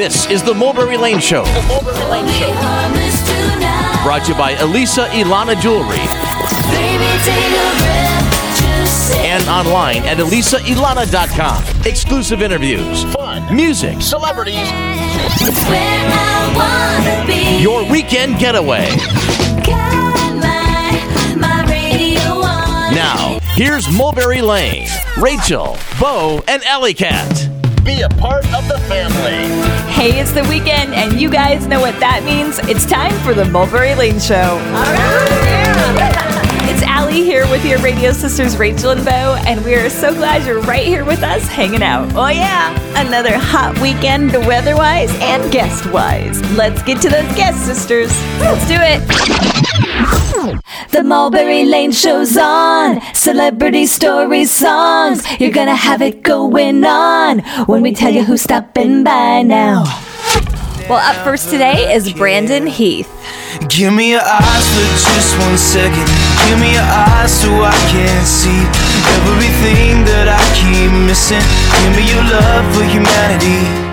This is the Mulberry Lane Show. The Mulberry Lane Show. Brought to you by Elisa Ilana Jewelry. And online at elisailana.com. Exclusive interviews, fun, music, celebrities. Your weekend getaway. Now, here's Mulberry Lane, Rachel, Bo, and Ellie Cat. Be a part of the family. Hey, it's the weekend, and you guys know what that means. It's time for the Mulberry Lane Show. It's Allie here with your radio sisters Rachel and Bo, and we are so glad you're right here with us hanging out. Oh, yeah, another hot weekend weather wise and guest wise. Let's get to those guest sisters. Let's do it. The Mulberry Lane show's on. Celebrity stories, songs. You're gonna have it going on when we tell you who's stopping by now. Well, up first today is Brandon Heath. Give me your eyes for just one second. Give me your eyes so I can see everything that I keep missing. Give me your love for humanity.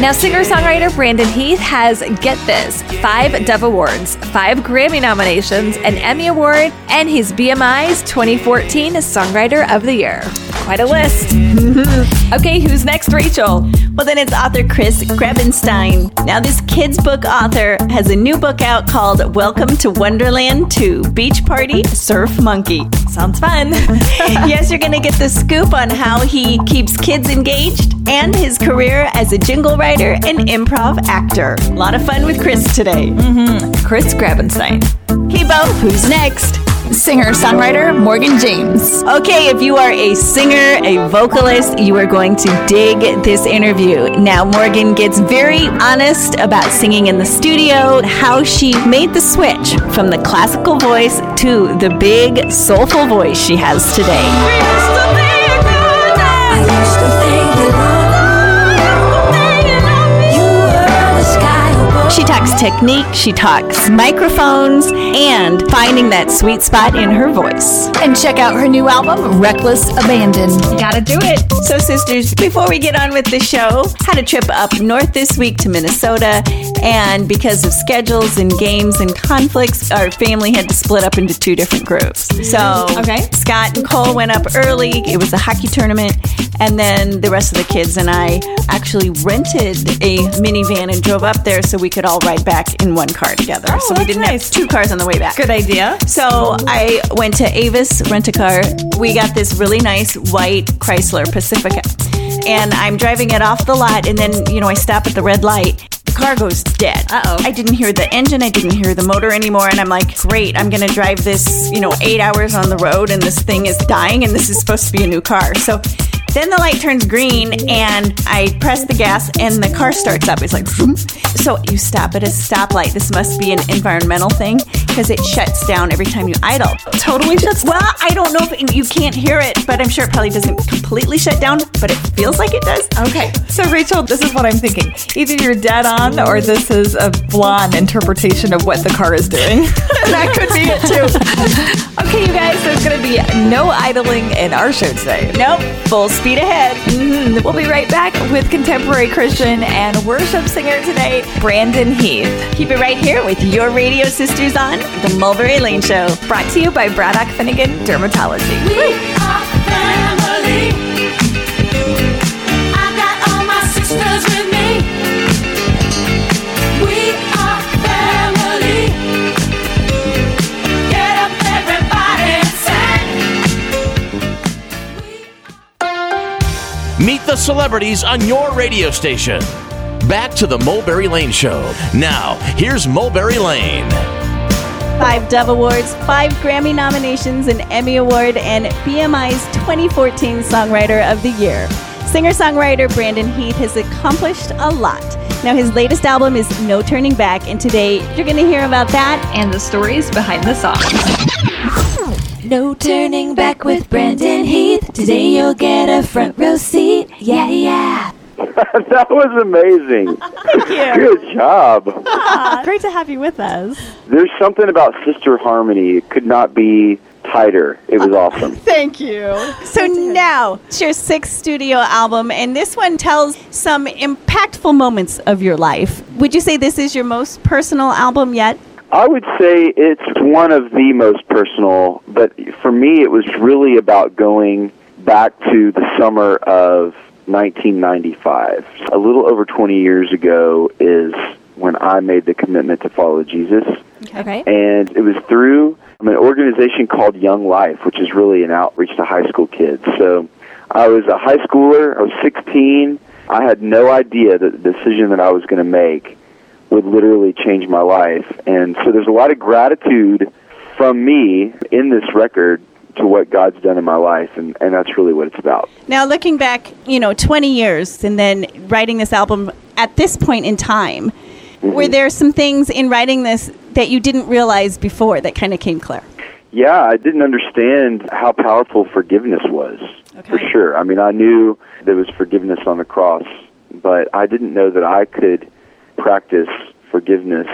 Now, singer songwriter Brandon Heath has, get this, five Dove Awards, five Grammy nominations, an Emmy Award, and he's BMI's 2014 Songwriter of the Year. Quite a list. okay, who's next, Rachel? Well, then it's author Chris Grabenstein. Now, this kid's book author has a new book out called Welcome to Wonderland 2 Beach Party Surf Monkey. Sounds fun. yes, you're going to get the scoop on how he keeps kids engaged and his career as a jingle writer and improv actor. A lot of fun with Chris today. Mm-hmm. Chris Grabenstein. Okay, Bo, who's next? Singer songwriter Morgan James. Okay, if you are a singer, a vocalist, you are going to dig this interview. Now, Morgan gets very honest about singing in the studio, how she made the switch from the classical voice to the big, soulful voice she has today. Talks technique, she talks microphones, and finding that sweet spot in her voice. And check out her new album, Reckless Abandon. Gotta do it. So, sisters, before we get on with the show, had a trip up north this week to Minnesota, and because of schedules and games and conflicts, our family had to split up into two different groups. So, okay. Scott and Cole went up early. It was a hockey tournament, and then the rest of the kids and I actually rented a minivan and drove up there so we could all ride back in one car together. Oh, so we didn't nice. have two cars on the way back. Good idea. So I went to Avis Rent a Car. We got this really nice white Chrysler Pacifica. And I'm driving it off the lot, and then, you know, I stop at the red light. The car goes dead. Uh-oh. I didn't hear the engine, I didn't hear the motor anymore. And I'm like, great, I'm going to drive this, you know, eight hours on the road, and this thing is dying, and this is supposed to be a new car. So then the light turns green, and I press the gas, and the car starts up. It's like, vroom. so you stop at a stoplight. This must be an environmental thing because it shuts down every time you idle. Totally shuts Well, I don't know if you can't hear it, but I'm sure it probably doesn't completely shut down, but it feels like it does. Okay, so Rachel, this is what I'm thinking. Either you're dead on, or this is a blonde interpretation of what the car is doing. that could be it too. okay, you guys, there's going to be no idling in our show today. Nope, full speed ahead. Mhm. We'll be right back with contemporary Christian and worship singer today, Brandon Heath. Keep it right here with your radio sisters on The Mulberry Lane Show. Brought to you by Braddock Finnegan Dermatology. Celebrities on your radio station. Back to the Mulberry Lane Show. Now, here's Mulberry Lane. Five Dove Awards, five Grammy nominations, an Emmy Award, and BMI's 2014 Songwriter of the Year. Singer songwriter Brandon Heath has accomplished a lot. Now, his latest album is No Turning Back, and today you're going to hear about that. And the stories behind the songs. No turning back with Brandon Heath. Today you'll get a front row seat. Yeah, yeah. that was amazing. Thank you. Good job. Great to have you with us. There's something about sister harmony. It could not be tighter. It was awesome. Thank you. So now it's your sixth studio album, and this one tells some impactful moments of your life. Would you say this is your most personal album yet? I would say it's one of the most personal, but for me, it was really about going back to the summer of 1995. A little over 20 years ago is when I made the commitment to follow Jesus. Okay. And it was through an organization called Young Life, which is really an outreach to high school kids. So I was a high schooler, I was 16. I had no idea that the decision that I was going to make would literally change my life. And so there's a lot of gratitude from me in this record to what God's done in my life, and, and that's really what it's about. Now, looking back, you know, 20 years and then writing this album at this point in time, mm-hmm. were there some things in writing this that you didn't realize before that kind of came clear? Yeah, I didn't understand how powerful forgiveness was, for sure. I mean, I knew there was forgiveness on the cross, but I didn't know that I could practice forgiveness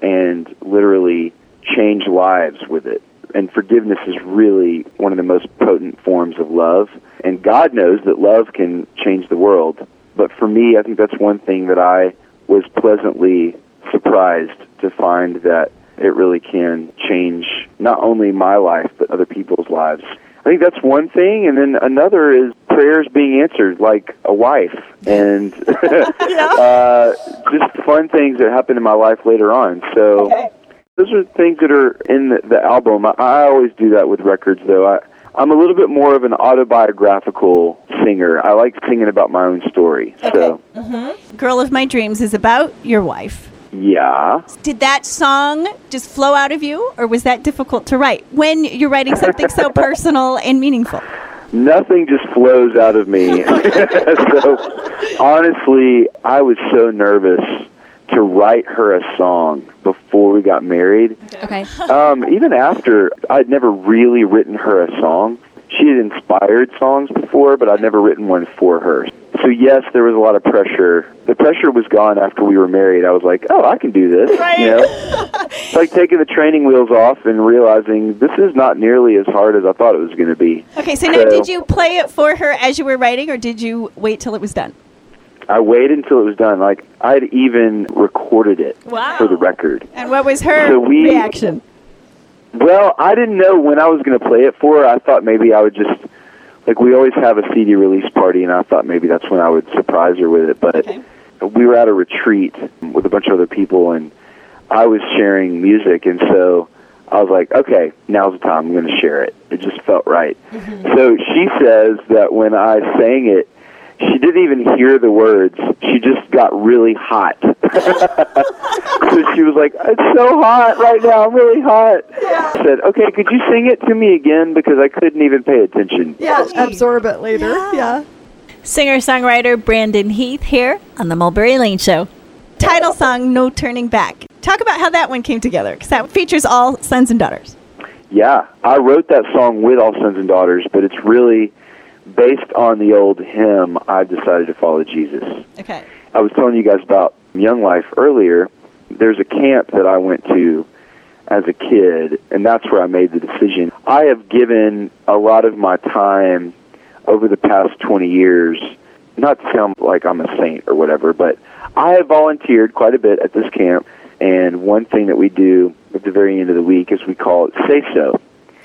and literally change lives with it. And forgiveness is really one of the most potent forms of love. And God knows that love can change the world. But for me, I think that's one thing that I was pleasantly surprised to find that it really can change not only my life, but other people's lives. I think that's one thing. And then another is prayers being answered, like a wife. And uh, just fun things that happened in my life later on. So those are things that are in the, the album. I, I always do that with records, though. I, I'm a little bit more of an autobiographical singer. I like singing about my own story. So, mm-hmm. Girl of My Dreams is about your wife. yeah. Did that song just flow out of you, or was that difficult to write when you're writing something so personal and meaningful? Nothing just flows out of me. so, honestly, I was so nervous to write her a song before we got married. Okay. Um, even after, I'd never really written her a song. She had inspired songs before, but I'd never written one for her. So yes, there was a lot of pressure. The pressure was gone after we were married. I was like, oh, I can do this. You know, it's like taking the training wheels off and realizing this is not nearly as hard as I thought it was going to be. Okay, so now So- did you play it for her as you were writing, or did you wait till it was done? I waited until it was done. Like I had even recorded it Wow. for the record. And what was her So we- reaction? Well, I didn't know when I was going to play it for her. I thought maybe I would just like we always have a CD release party, and I thought maybe that's when I would surprise her with it. But Okay. we were at a retreat with a bunch of other people, and I was sharing music, and so I was like, okay, now's the time. I'm going to share it. It just felt right. Mm-hmm. So she says that when I sang it, she didn't even hear the words. She just got really hot. so she was like, "It's so hot right now. I'm really hot." I said, "Okay, could you sing it to me again because I couldn't even pay attention." Yeah, absorb it later. Yeah. Singer songwriter Brandon Heath here on the Mulberry Lane Show. Title song No Turning Back. Talk about how that one came together because that features all sons and daughters. Yeah, I wrote that song with All Sons and Daughters, but it's really based on the old hymn. I decided to follow Jesus. Okay. I was telling you guys about Young Life earlier. There's a camp that I went to as a kid, and that's where I made the decision. I have given a lot of my time over the past 20 years, not to sound like I'm a saint or whatever, but I have volunteered quite a bit at this camp, and one thing that we do at the very end of the week is we call it Say So.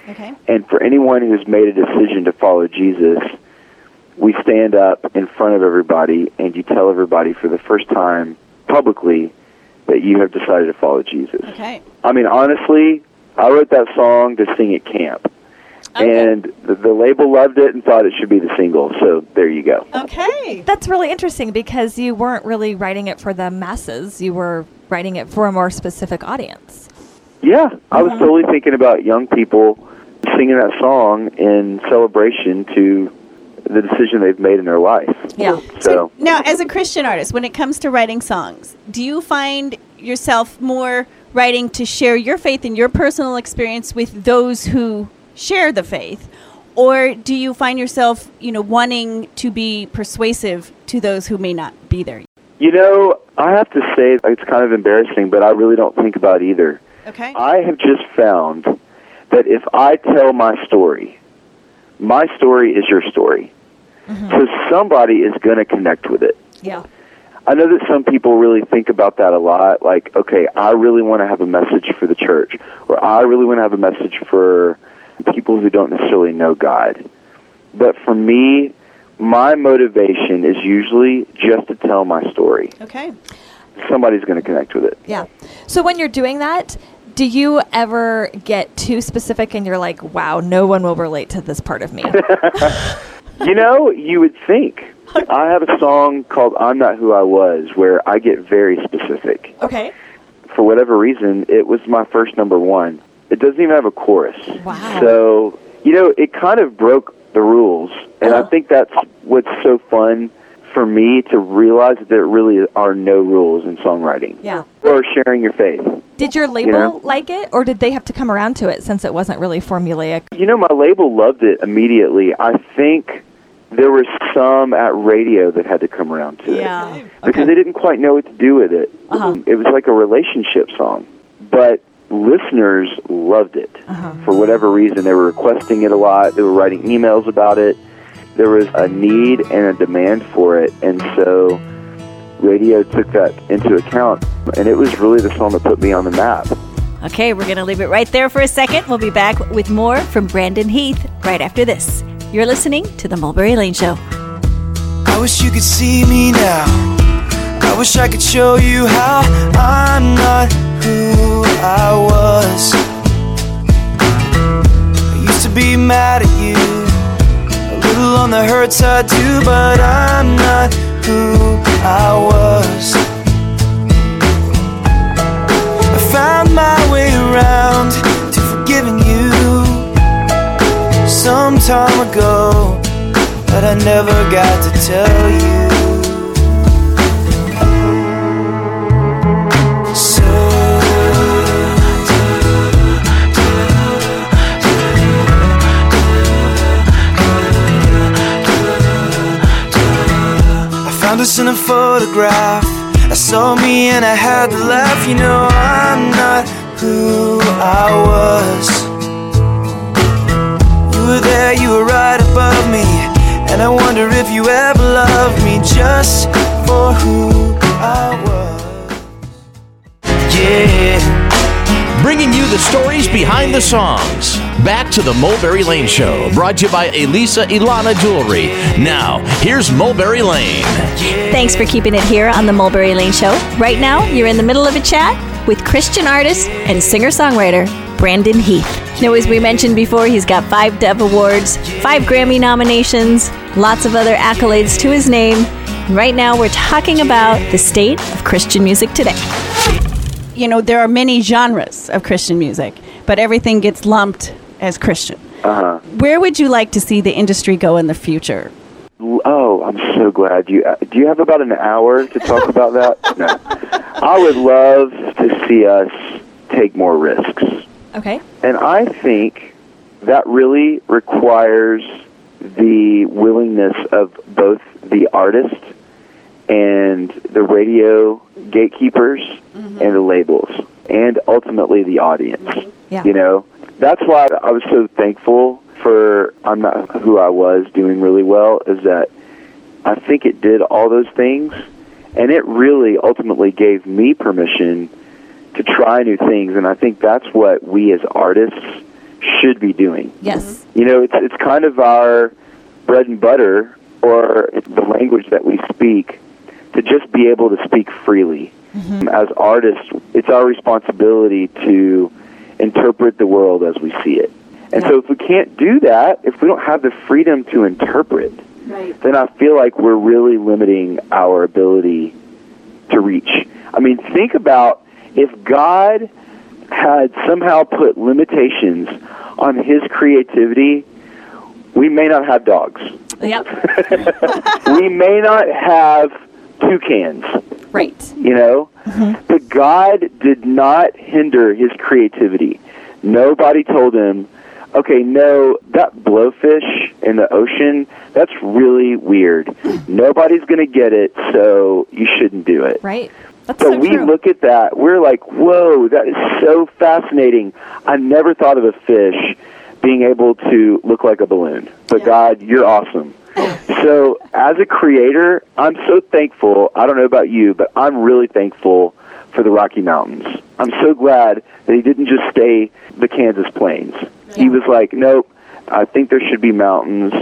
Okay. And for anyone who's made a decision to follow Jesus, we stand up in front of everybody and you tell everybody for the first time publicly that you have decided to follow Jesus. Okay. I mean, honestly, I wrote that song to sing at camp. And the, the label loved it and thought it should be the single. So there you go. Okay. That's really interesting because you weren't really writing it for the masses. You were writing it for a more specific audience. Yeah, I was uh-huh. totally thinking about young people singing that song in celebration to the decision they've made in their life. Yeah. So, Now, as a Christian artist, when it comes to writing songs, do you find yourself more writing to share your faith and your personal experience with those who share the faith? Or do you find yourself, you know, wanting to be persuasive to those who may not be there? you know, I have to say it's kind of embarrassing, but I really don't think about either. Okay. I have just found that if I tell my story, my story is your story. Mm-hmm. So somebody is going to connect with it. Yeah. I know that some people really think about that a lot. Like, okay, I really want to have a message for the church, or I really want to have a message for people who don't necessarily know God. But for me, my motivation is usually just to tell my story. Okay. Somebody's going to connect with it. Yeah. So when you're doing that, do you ever get too specific and you're like, wow, no one will relate to this part of me? You know, you would think. I have a song called I'm Not Who I Was where I get very specific. okay. For whatever reason, it was my first number one. It doesn't even have a chorus. Wow. So, you know, it kind of broke the rules. And I Uh-huh. think that's what's so fun for me to realize that there really are no rules in songwriting Yeah. or sharing your faith. Did your label know? like it or did they have to come around to it since it wasn't really formulaic? You know, my label loved it immediately. I think there were some at radio that had to come around to it. Yeah. because they didn't quite know what to do with it. Uh-huh. It was like a relationship song, but listeners loved it Uh-huh. for whatever reason. They were requesting it a lot. They were writing emails about it. There was a need and a demand for it, and so radio took that into account. And it was really the song that put me on the map. Okay, we're going to leave it right there for a second. We'll be back with more from Brandon Heath right after this. You're listening to The Mulberry Lane Show. I wish you could see me now. I wish I could show you how I'm not who I was. I used to be mad at you, a little on the hurt side too, but I'm not who I was. I found my way around to forgiving you some time ago but I never got to tell you. Found us in a photograph. I saw me and I had to laugh. You know, I'm not who I was. You were there, you were right above me. And I wonder if you ever loved me just for who I was. Yeah. Bringing you the stories behind the songs. Back to the Mulberry Lane Show, brought to you by Elisa Ilana Jewelry. Now, here's Mulberry Lane. Thanks for keeping it here on The Mulberry Lane Show. Right now, you're in the middle of a chat with Christian artist and singer songwriter Brandon Heath. Now, as we mentioned before, he's got five Dove Awards, five Grammy nominations, lots of other accolades to his name. And right now, we're talking about the state of Christian music today. You know, there are many genres of Christian music, but everything gets lumped as Christian. Uh-huh. Where would you like to see the industry go in the future? Oh, I'm so glad you. Uh, do you have about an hour to talk about that? No. I would love to see us take more risks. Okay. And I think that really requires the willingness of both the artist and the radio gatekeepers and the labels and ultimately the audience. Yeah. You know, that's why I was so thankful for I'm not who I was doing really well is that I think it did all those things and it really ultimately gave me permission to try new things and I think that's what we as artists should be doing. Yes. Mm-hmm. You know, it's it's kind of our bread and butter or the language that we speak to just be able to speak freely. Mm-hmm. As artists, it's our responsibility to interpret the world as we see it. And so if we can't do that, if we don't have the freedom to interpret, then I feel like we're really limiting our ability to reach. I mean, think about if God had somehow put limitations on his creativity, we may not have dogs. Yep. we may not have toucans, right. you know? Mm-hmm. But God did not hinder his creativity. Nobody told him, okay, no, that blowfish in the ocean, that's really weird. Mm. Nobody's going to get it, so you shouldn't do it. Right. That's so so we true. look at that, we're like, whoa, that is so fascinating. I never thought of a fish being able to look like a balloon. But God, you're awesome. So as a creator, I'm so thankful. I don't know about you, but I'm really thankful for the Rocky Mountains. I'm so glad that he didn't just stay the Kansas plains. He was like, nope, I think there should be mountains.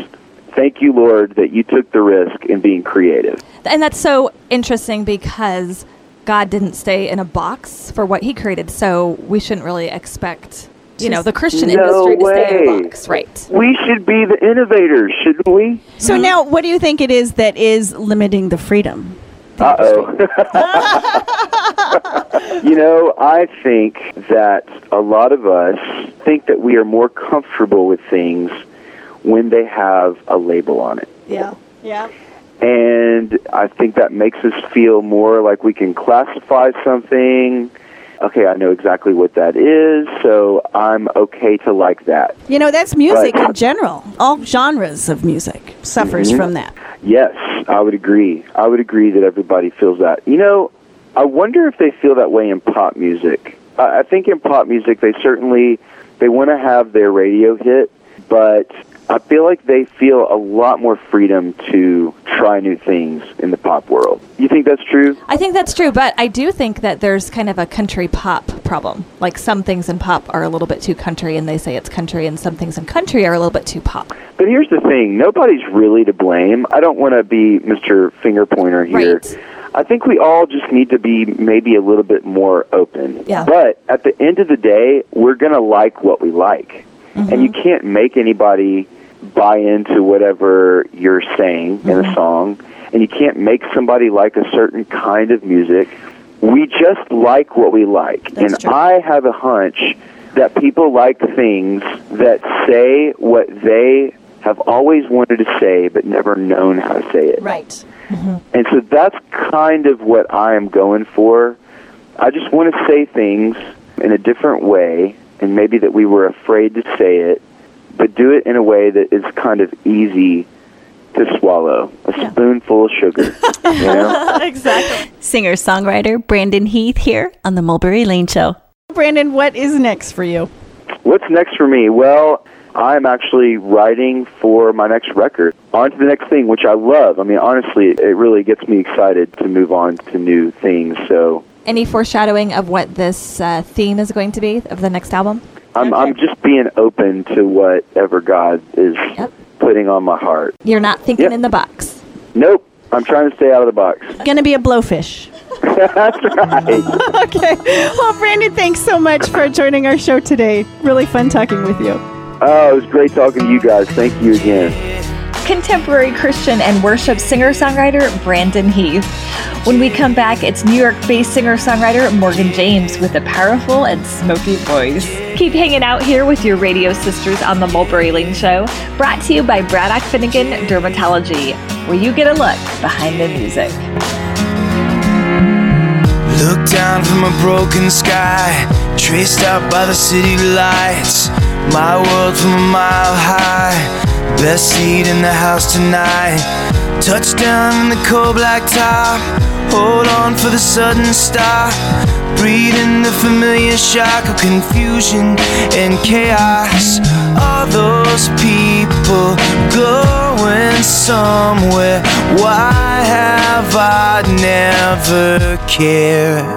Thank you, Lord, that you took the risk in being creative. And that's so interesting because God didn't stay in a box for what He created, so we shouldn't really expect, you know, the Christian No industry to stay in way. a box, right? We should be the innovators, shouldn't we? So now, what do you think it is that is limiting the freedom? Uh oh. you know, I think that a lot of us think that we are more comfortable with things when they have a label on it. Yeah. Yeah. And I think that makes us feel more like we can classify something. Okay, I know exactly what that is, so I'm okay to like that. You know, that's music Right. in general. All genres of music suffers Mm-hmm. from that. Yes, I would agree. I would agree that everybody feels that. You know, I wonder if they feel that way in pop music. I I think in pop music they certainly they want to have their radio hit, but I feel like they feel a lot more freedom to try new things in the pop world. You think that's true? I think that's true, but I do think that there's kind of a country pop problem. Like some things in pop are a little bit too country, and they say it's country, and some things in country are a little bit too pop. But here's the thing: nobody's really to blame. I don't want to be Mr. Finger Pointer here. Right. I think we all just need to be maybe a little bit more open. Yeah. But at the end of the day, we're going to like what we like. Mm-hmm. And you can't make anybody buy into whatever you're saying in a mm-hmm. song. And you can't make somebody like a certain kind of music. We just like what we like. That's and true. I have a hunch that people like things that say what they have always wanted to say but never known how to say it. Right. Mm-hmm. And so that's kind of what I am going for. I just want to say things in a different way, and maybe that we were afraid to say it, but do it in a way that is kind of easy to swallow. A spoonful of sugar. you know? exactly. Singer songwriter Brandon Heath here on the Mulberry Lane Show. Brandon, what is next for you? What's next for me? Well, I'm actually writing for my next record. On to the next thing, which I love. I mean, honestly, it really gets me excited to move on to new things. So Any foreshadowing of what this uh, theme is going to be of the next album? I'm, I'm just being open to whatever God is Yep. putting on my heart. You're not thinking Yep. in the box. Nope, I'm trying to stay out of the box. Gonna be a blowfish. That's right. Okay. Well, Brandon, thanks so much for joining our show today. Really fun talking with you. Oh, it was great talking to you guys. Thank you again. Contemporary Christian and worship singer songwriter Brandon Heath. When we come back, it's New York based singer songwriter Morgan James with a powerful and smoky voice. Keep hanging out here with your radio sisters on The Mulberry Lane Show, brought to you by Braddock Finnegan Dermatology, where you get a look behind the music. Look down from a broken sky, traced out by the city lights. My world from a mile high, best seat in the house tonight. Touchdown in the cold black top, hold on for the sudden stop. Breathing the familiar shock of confusion and chaos. All those people going somewhere. Why have I never cared?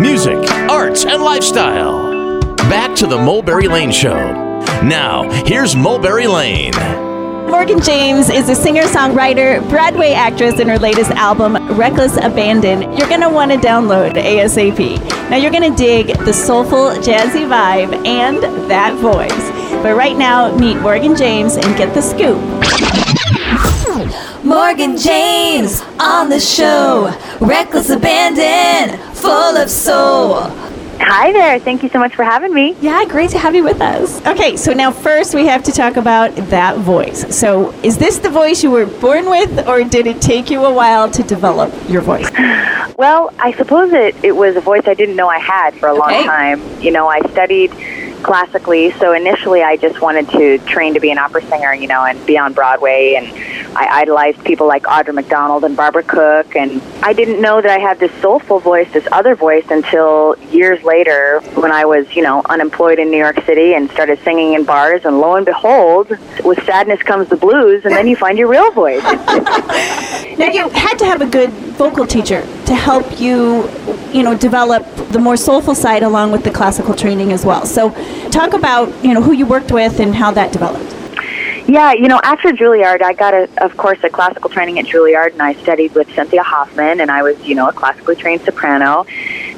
Music, arts, and lifestyle. Back to the Mulberry Lane Show. Now, here's Mulberry Lane. Morgan James is a singer songwriter, Broadway actress in her latest album, Reckless Abandon. You're going to want to download ASAP. Now, you're going to dig the soulful, jazzy vibe and that voice. But right now, meet Morgan James and get the scoop. Morgan James on the show. Reckless abandon, full of soul. Hi there. Thank you so much for having me. Yeah, great to have you with us. Okay, so now first we have to talk about that voice. So, is this the voice you were born with, or did it take you a while to develop your voice? Well, I suppose it, it was a voice I didn't know I had for a long time. You know, I studied classically, so initially I just wanted to train to be an opera singer, you know, and be on Broadway. And I idolized people like Audra McDonald and Barbara Cook. And I didn't know that I had this soulful voice, this other voice, until years later when I was, you know, unemployed in New York City and started singing in bars. And lo and behold, with sadness comes the blues, and then you find your real voice. Now you had to have a good vocal teacher to help you, you know, develop the more soulful side along with the classical training as well. So, talk about you know who you worked with and how that developed. Yeah, you know, after Juilliard, I got, a, of course, a classical training at Juilliard, and I studied with Cynthia Hoffman, and I was, you know, a classically trained soprano.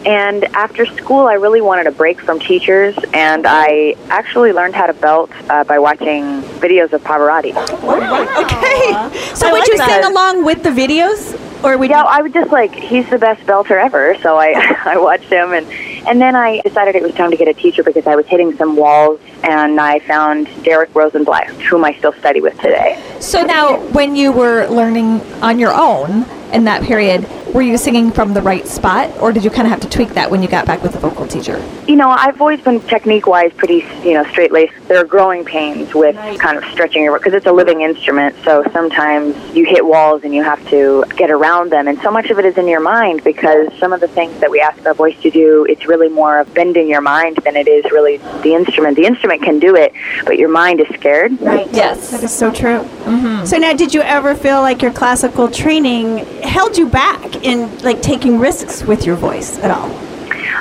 And after school, I really wanted a break from teachers, and I actually learned how to belt uh, by watching videos of Pavarotti. Okay. So I would like you that. sing along with the videos, or would Yeah, I would just like he's the best belter ever, so I I watched him and and then I decided it was time to get a teacher because I was hitting some walls and I found Derek Rosenblatt, whom I still study with today. So now, when you were learning on your own in that period, were you singing from the right spot, or did you kind of have to tweak that when you got back with the vocal teacher? You know, I've always been technique-wise pretty, you know, straight-laced. There are growing pains with kind of stretching your because it's a living instrument. So sometimes you hit walls and you have to get around them, and so much of it is in your mind because some of the things that we ask our voice to do, it's really more of bending your mind than it is really the instrument. The instrument can do it, but your mind is scared. Right. Yes. That is so true. Mm-hmm. So now, did you ever feel like your classical training held you back in like taking risks with your voice at all?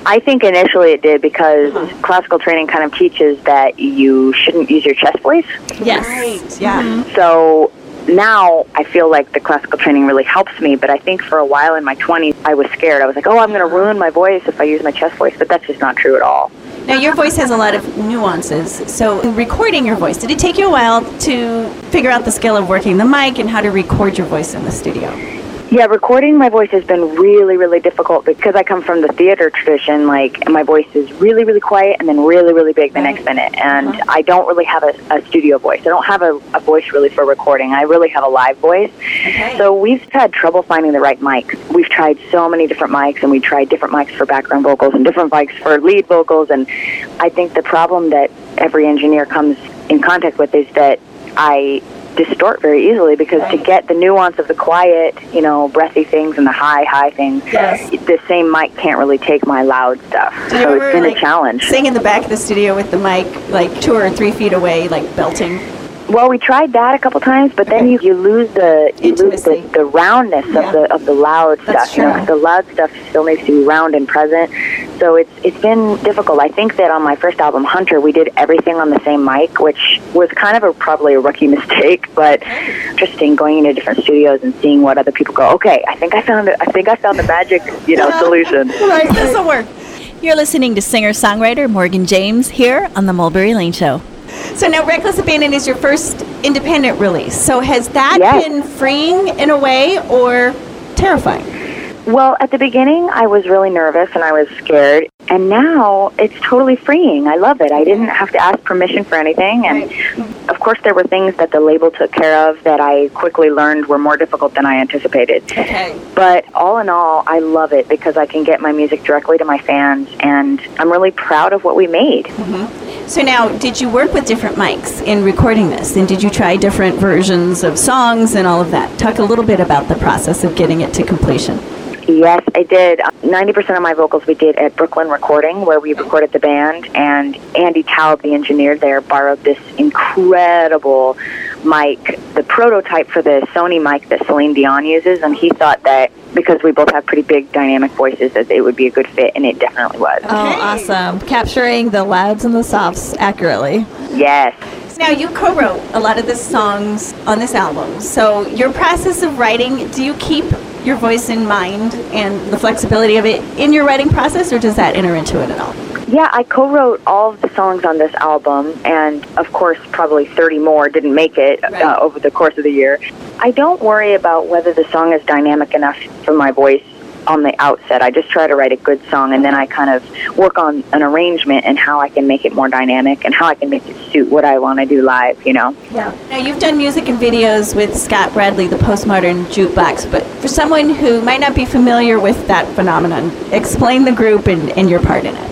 I think initially it did because uh-huh. classical training kind of teaches that you shouldn't use your chest voice. Yes. Right. Yeah. Mm-hmm. So now I feel like the classical training really helps me, but I think for a while in my 20s I was scared. I was like, oh, I'm going to uh-huh. ruin my voice if I use my chest voice, but that's just not true at all. Now, your voice has a lot of nuances. So, in recording your voice, did it take you a while to figure out the skill of working the mic and how to record your voice in the studio? Yeah, recording my voice has been really, really difficult because I come from the theater tradition. Like, my voice is really, really quiet and then really, really big the next minute. And uh-huh. I don't really have a, a studio voice. I don't have a, a voice really for recording. I really have a live voice. Okay. So we've had trouble finding the right mic. We've tried so many different mics, and we tried different mics for background vocals and different mics for lead vocals. And I think the problem that every engineer comes in contact with is that I distort very easily because to get the nuance of the quiet, you know, breathy things and the high, high things, Yes. the same mic can't really take my loud stuff. Do So it's been like, a challenge. Sing in the back of the studio with the mic, like two or three feet away, like belting. Well, we tried that a couple times, but then you, you lose the you lose the, the roundness Yeah. of the of the loud That's stuff. You know, the loud stuff still needs to be round and present. So it's it's been difficult. I think that on my first album, Hunter, we did everything on the same mic, which was kind of a probably a rookie mistake, but interesting going into different studios and seeing what other people go. Okay, I think I found it. I think I found the magic, you know, solution. Right, this will work. You're listening to singer songwriter Morgan James here on The Mulberry Lane Show. So now Reckless Abandon is your first independent release. So has that Yes. been freeing in a way or terrifying? Well, at the beginning, I was really nervous and I was scared. And now it's totally freeing. I love it. I didn't have to ask permission for anything. And of course, there were things that the label took care of that I quickly learned were more difficult than I anticipated. Okay. But all in all, I love it because I can get my music directly to my fans. And I'm really proud of what we made. Mm-hmm. So now, did you work with different mics in recording this? And did you try different versions of songs and all of that? Talk a little bit about the process of getting it to completion. Yes, I did. Um, 90% of my vocals we did at Brooklyn Recording, where we recorded the band, and Andy Taub, the engineer there, borrowed this incredible mic, the prototype for the Sony mic that Celine Dion uses, and he thought that because we both have pretty big dynamic voices, that it would be a good fit, and it definitely was. Oh, awesome. Capturing the louds and the softs accurately. Yes. Now, you co wrote a lot of the songs on this album. So, your process of writing, do you keep your voice in mind and the flexibility of it in your writing process, or does that enter into it at all? Yeah, I co-wrote all of the songs on this album, and of course, probably 30 more didn't make it uh, over the course of the year. I don't worry about whether the song is dynamic enough for my voice on the outset. I just try to write a good song, and then I kind of work on an arrangement and how I can make it more dynamic and how I can make it suit what I want to do live. You know. Yeah. Now you've done music and videos with Scott Bradlee, the postmodern jukebox, but for someone who might not be familiar with that phenomenon, explain the group and, and your part in it.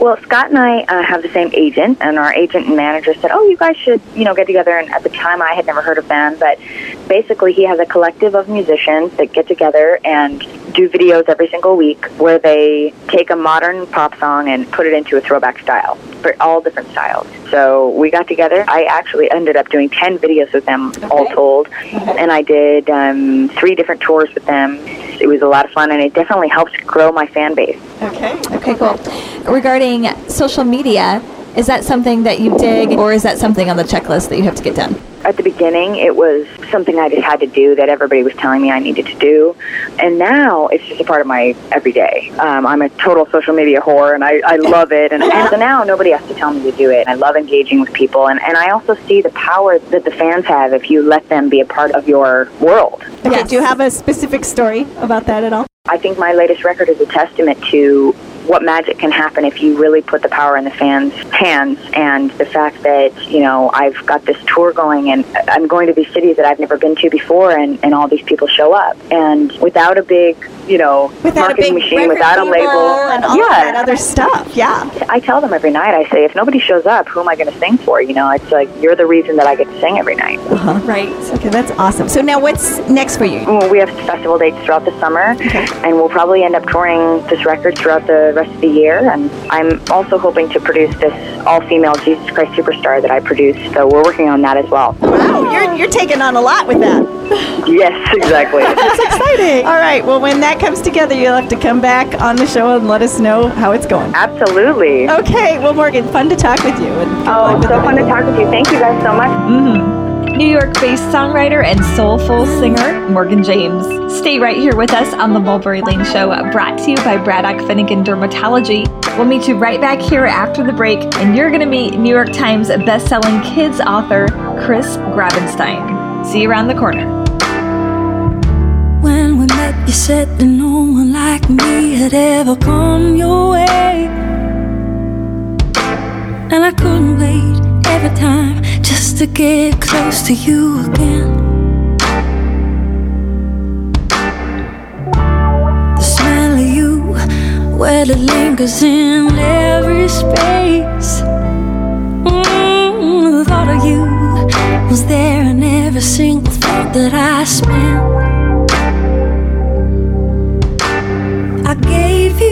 Well, Scott and I uh, have the same agent, and our agent and manager said, "Oh, you guys should, you know, get together." And at the time, I had never heard of them, but basically, he has a collective of musicians that get together and do videos every single week where they take a modern pop song and put it into a throwback style for all different styles. So we got together. I actually ended up doing 10 videos with them, all told, and I did um, three different tours with them. It was a lot of fun, and it definitely helps grow my fan base. Okay. Okay, cool. Regarding social media, is that something that you dig, or is that something on the checklist that you have to get done? At the beginning, it was something I just had to do that everybody was telling me I needed to do. And now it's just a part of my everyday. Um, I'm a total social media whore and I, I love it. And, and so now nobody has to tell me to do it. I love engaging with people. And, and I also see the power that the fans have if you let them be a part of your world. Okay. Do you have a specific story about that at all? I think my latest record is a testament to what magic can happen if you really put the power in the fans' hands. And the fact that, you know, I've got this tour going and I'm going to these cities that I've never been to before and, and all these people show up. And without a big, you know, Without a marketing big machine, without a label label. and all yeah. that other stuff. Yeah. I tell them every night, I say, if nobody shows up, who am I going to sing for? You know, it's like, you're the reason that I get to sing every night. Uh-huh. Right. Okay, that's awesome. So now what's next for you? Well, we have festival dates throughout the summer, and we'll probably end up touring this record throughout the rest of the year. And I'm also hoping to produce this all-female Jesus Christ Superstar that I produced. So we're working on that as well. Wow, you're, you're taking on a lot with that. Yes, exactly. That's exciting. All right, well, when that comes together, you'll have to come back on the show and let us know how it's going. Absolutely. Okay, well, Morgan, fun to talk with you. And Oh, so fun to talk with you. Thank you guys so much. Mm-hmm. New York based songwriter and soulful singer Morgan James. Stay right here with us on the Mulberry Lane Show, brought to you by Braddock Finnegan Dermatology. We'll meet you right back here after the break, and you're going to meet New York Times best-selling kids author Chris Grabenstein. See you around the corner. When we met, you said that no one like me had ever come your way. And I couldn't wait every time just to get close to you again. The smell of you, well, it lingers in every space. Mm, the thought of you was there in every single thought that I spent. I gave you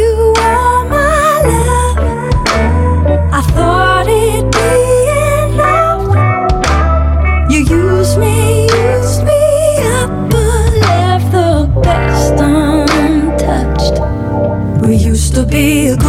be a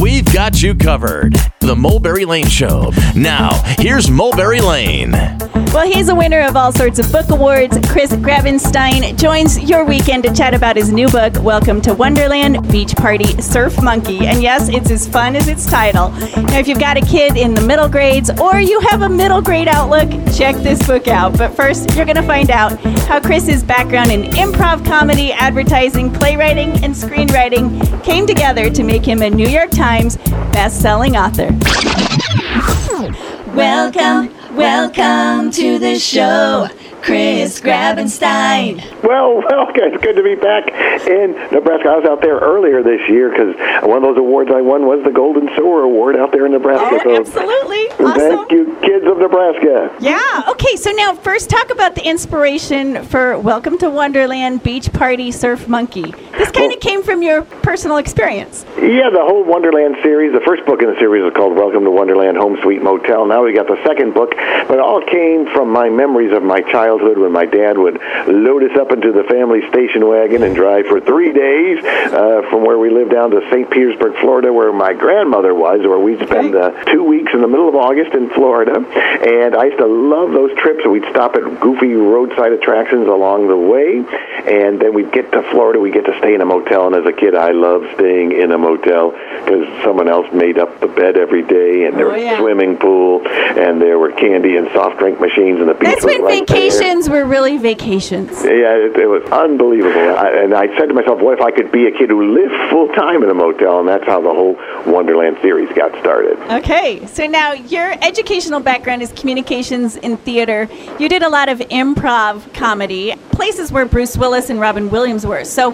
We've got you covered. The Mulberry Lane Show. Now, here's Mulberry Lane. Well, he's a winner of all sorts of book awards. Chris Grabenstein joins your weekend to chat about his new book, Welcome to Wonderland Beach Party Surf Monkey. And yes, it's as fun as its title. Now, if you've got a kid in the middle grades or you have a middle grade outlook, check this book out. But first, you're going to find out how Chris's background in improv comedy, advertising, playwriting, and screenwriting came together to make him a New York Times best-selling author. Welcome, welcome to the show. Chris Grabenstein. Well, well, it's good to be back in Nebraska. I was out there earlier this year because one of those awards I won was the Golden Sower Award out there in Nebraska. Oh, absolutely. Awesome. Thank you, kids of Nebraska. Yeah. Okay. So now, first, talk about the inspiration for Welcome to Wonderland Beach Party Surf Monkey. This kind of came from your personal experience. Yeah, the whole Wonderland series. The first book in the series is called Welcome to Wonderland Home Sweet Motel. Now we got the second book, but it all came from my memories of my childhood when my dad would load us up into the family station wagon and drive for three days uh, from where we lived down to St. Petersburg, Florida, where my grandmother was, where we'd spend uh, two weeks in the middle of August in Florida. And I used to love those trips. We'd stop at goofy roadside attractions along the way, and then we'd get to Florida. We'd get to stay in a motel. And as a kid, I loved staying in a motel because someone else made up the bed every day, and there Oh, was yeah. a swimming pool, and there were candy and soft drink machines, and the beach That's was when right there. Vacations were really vacations. Yeah, it, it was unbelievable. I, and I said to myself, what if I could be a kid who lived full time in a motel? And that's how the whole Wonderland series got started. Okay, so now your educational background is communications in theater. You did a lot of improv comedy, places where Bruce Willis and Robin Williams were. So,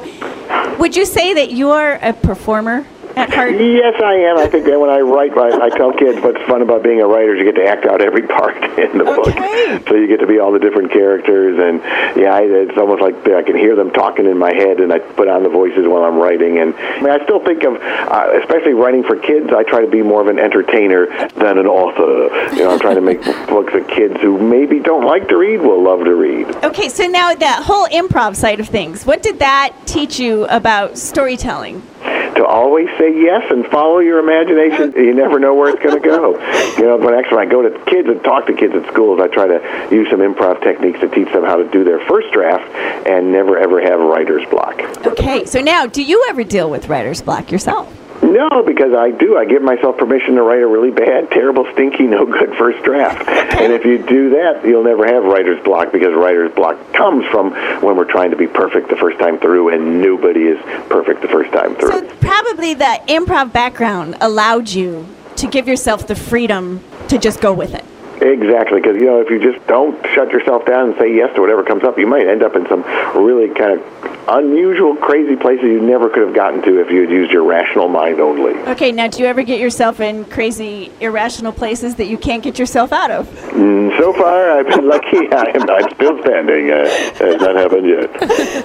would you say that you're a performer at heart? Yes, I am. I think that when I write, I, I tell kids what's fun about being a writer is you get to act out every part in the Okay. book. So you get to be all the different characters, and yeah, I, it's almost like I can hear them talking in my head, and I put on the voices while I'm writing. And I mean, I still think of, uh, especially writing for kids, I try to be more of an entertainer than an author. You know, I'm trying to make books that kids who maybe don't like to read will love to read. Okay, so now that whole improv side of things, what did that teach you about storytelling? To always say yes and follow your imagination. You never know where it's going to go. You know, but actually, when I go to kids and talk to kids at schools, I try to use some improv techniques to teach them how to do their first draft and never ever have writer's block. Okay, so now, do you ever deal with writer's block yourself? No, because I do. I give myself permission to write a really bad, terrible, stinky, no good first draft. And if you do that, you'll never have writer's block because writer's block comes from when we're trying to be perfect the first time through, and nobody is perfect the first time through. So, probably the improv background allowed you to give yourself the freedom to just go with it. Exactly, because you know if you just don't shut yourself down and say yes to whatever comes up, you might end up in some really kind of unusual, crazy places you never could have gotten to if you had used your rational mind only. Okay, now do you ever get yourself in crazy, irrational places that you can't get yourself out of? Mm, so far, I've been lucky. I am I'm still standing. Uh, has not happened yet.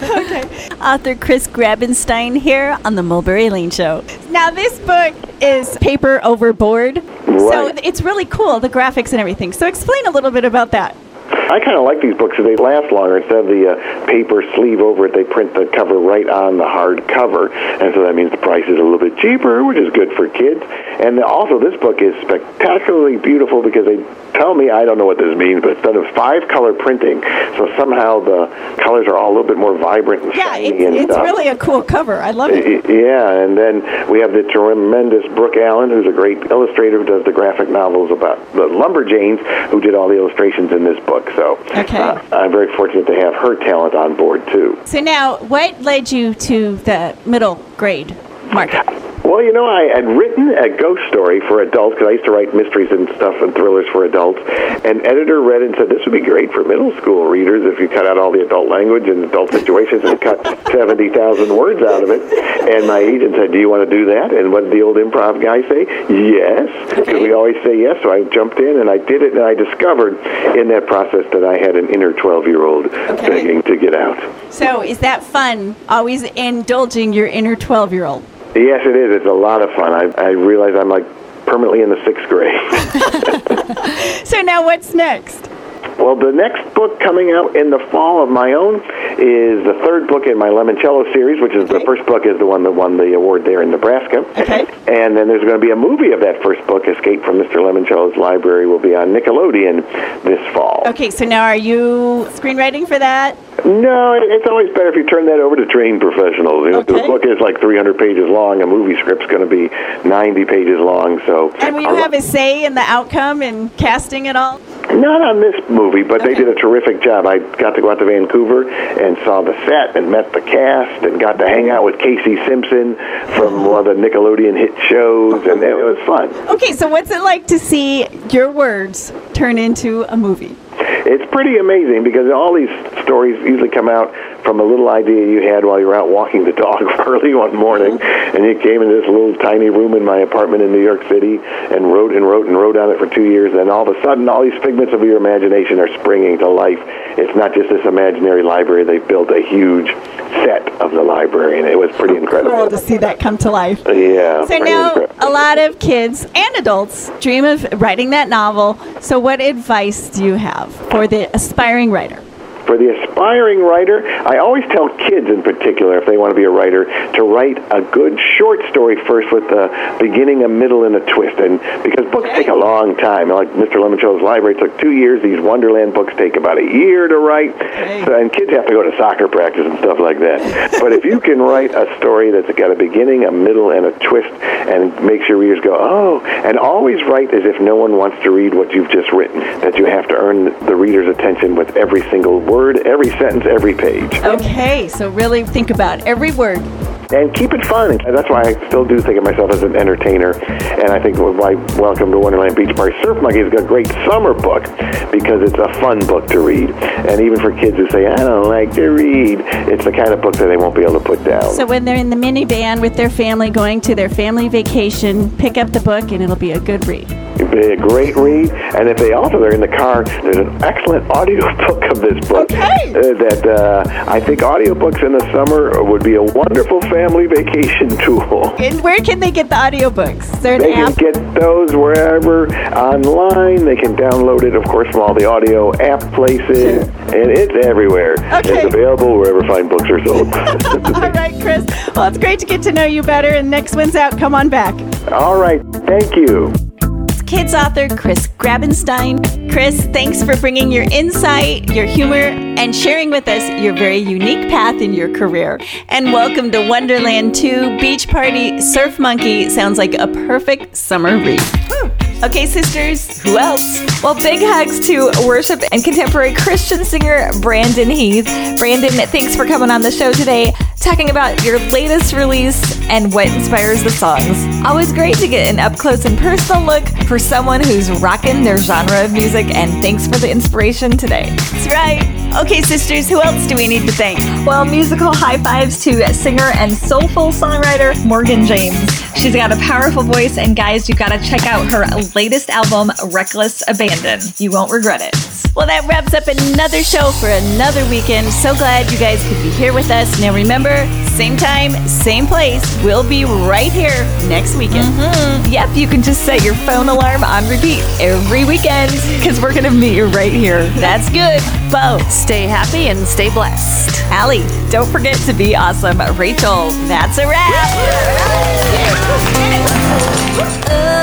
Okay. Author Chris Grabenstein here on the Mulberry Lane Show. Now, this book is paper overboard, so it's really cool, the graphics and everything. So, explain a little bit about that. I kind of like these books because they last longer. Instead of the uh, paper sleeve over it, they print the cover right on the hard cover, and so that means the price is a little bit cheaper, which is good for kids. And also, this book is spectacularly beautiful because they tell me I don't know what this means, but it's done in five color printing, so somehow the colors are all a little bit more vibrant and Yeah, shiny it's, and it's stuff. really a cool cover. I love it. Yeah, and then we have the tremendous Brooke Allen, who's a great illustrator who does the graphic novels about the Lumberjanes, who did all the illustrations in this book. So Okay. uh, I'm very fortunate to have her talent on board, too. So, now what led you to the middle grade market? Well, you know, I had written a ghost story for adults because I used to write mysteries and stuff and thrillers for adults. And editor read and said, this would be great for middle school readers if you cut out all the adult language and adult situations and cut 70,000 words out of it. And my agent said, do you want to do that? And what did the old improv guy say? Yes. Because we always say yes. So I jumped in and I did it. And I discovered in that process that I had an inner 12-year-old begging to get out. So, is that fun? Always indulging your inner 12 year old? Yes, it is. It's a lot of fun. I, I realize I'm like permanently in the sixth grade. So, now what's next? Well, the next book coming out in the fall of my own is the third book in my Lemoncello series, which is the first book is the one that won the award there in Nebraska. Okay. And then there's going to be a movie of that first book, Escape from Mr. Lemoncello's Library, will be on Nickelodeon this fall. Okay, so now are you screenwriting for that? No, it's always better if you turn that over to trained professionals. You know, the book is like 300 pages long. A movie script's going to be 90 pages long. So And will you I'll- have a say in the outcome and casting it all? Not on this movie, but they did a terrific job. I got to go out to Vancouver and saw the set and met the cast and got to hang out with Casey Simpson from one of the Nickelodeon hit shows, and it was fun. Okay, so what's it like to see your words turn into a movie? it's pretty amazing because all these stories usually come out from a little idea you had while you were out walking the dog early one morning, and you came into this little tiny room in my apartment in New York City and wrote and wrote and wrote on it for two years. And all of a sudden, all these figments of your imagination are springing to life. It's not just this imaginary library; they built a huge set of the library, and it was pretty incredible. Cool to see that come to life. Yeah. So now incredible. a lot of kids and adults dream of writing that novel. So what advice do you have for the aspiring writer? For the aspiring writer, I always tell kids in particular, if they want to be a writer, to write a good short story first with a beginning, a middle, and a twist. And because books take a long time, like Mr. Lemoncello's library took two years, these Wonderland books take about a year to write. So, and kids have to go to soccer practice and stuff like that. but if you can write a story that's got a beginning, a middle, and a twist, and makes your readers go, oh, and always write as if no one wants to read what you've just written, that you have to earn the reader's attention with every single word, every sentence, every page. Okay, so really think about every word. And keep it fun. And that's why I still do think of myself as an entertainer. And I think why Welcome to Wonderland Beach Party Surf Monkey is a great summer book because it's a fun book to read. And even for kids who say, I don't like to read, it's the kind of book that they won't be able to put down. So when they're in the minivan with their family going to their family vacation, pick up the book and it'll be a good read. It'd be a great read. And if they also they're in the car, there's an excellent audiobook of this book uh, that uh, I think audiobooks in the summer would be a wonderful family vacation tool. And where can they get the audiobooks? They can app? get those wherever online. They can download it, of course, from all the audio app places, and it's everywhere. Okay. It's available wherever fine books are sold. All right, Chris. Well, it's great to get to know you better. And next one's out. Come on back. all right, thank you. Kids author Chris Grabenstein. Chris, thanks for bringing your insight, your humor, and sharing with us your very unique path in your career. And welcome to Wonderland 2 Beach Party Surf Monkey. Sounds like a perfect summer read. Okay, sisters, who else? Well, big hugs to worship and contemporary Christian singer Brandon Heath. Brandon, thanks for coming on the show today, talking about your latest release and what inspires the songs. Always great to get an up close and personal look for someone who's rocking their genre of music, and thanks for the inspiration today. That's right. Okay, sisters, who else do we need to thank? Well, musical high fives to singer and soulful songwriter Morgan James. She's got a powerful voice, and guys, you gotta check out her latest album, Reckless Abandon. You won't regret it. Well, that wraps up another show for another weekend. So glad you guys could be here with us. Now, remember, same time, same place. We'll be right here next weekend. Mm, Yep, you can just set your phone alarm on repeat every weekend because we're gonna meet you right here. That's good. Bo, Stay happy and stay blessed. Allie, Don't forget to be awesome. Rachel, that's a wrap. Oh,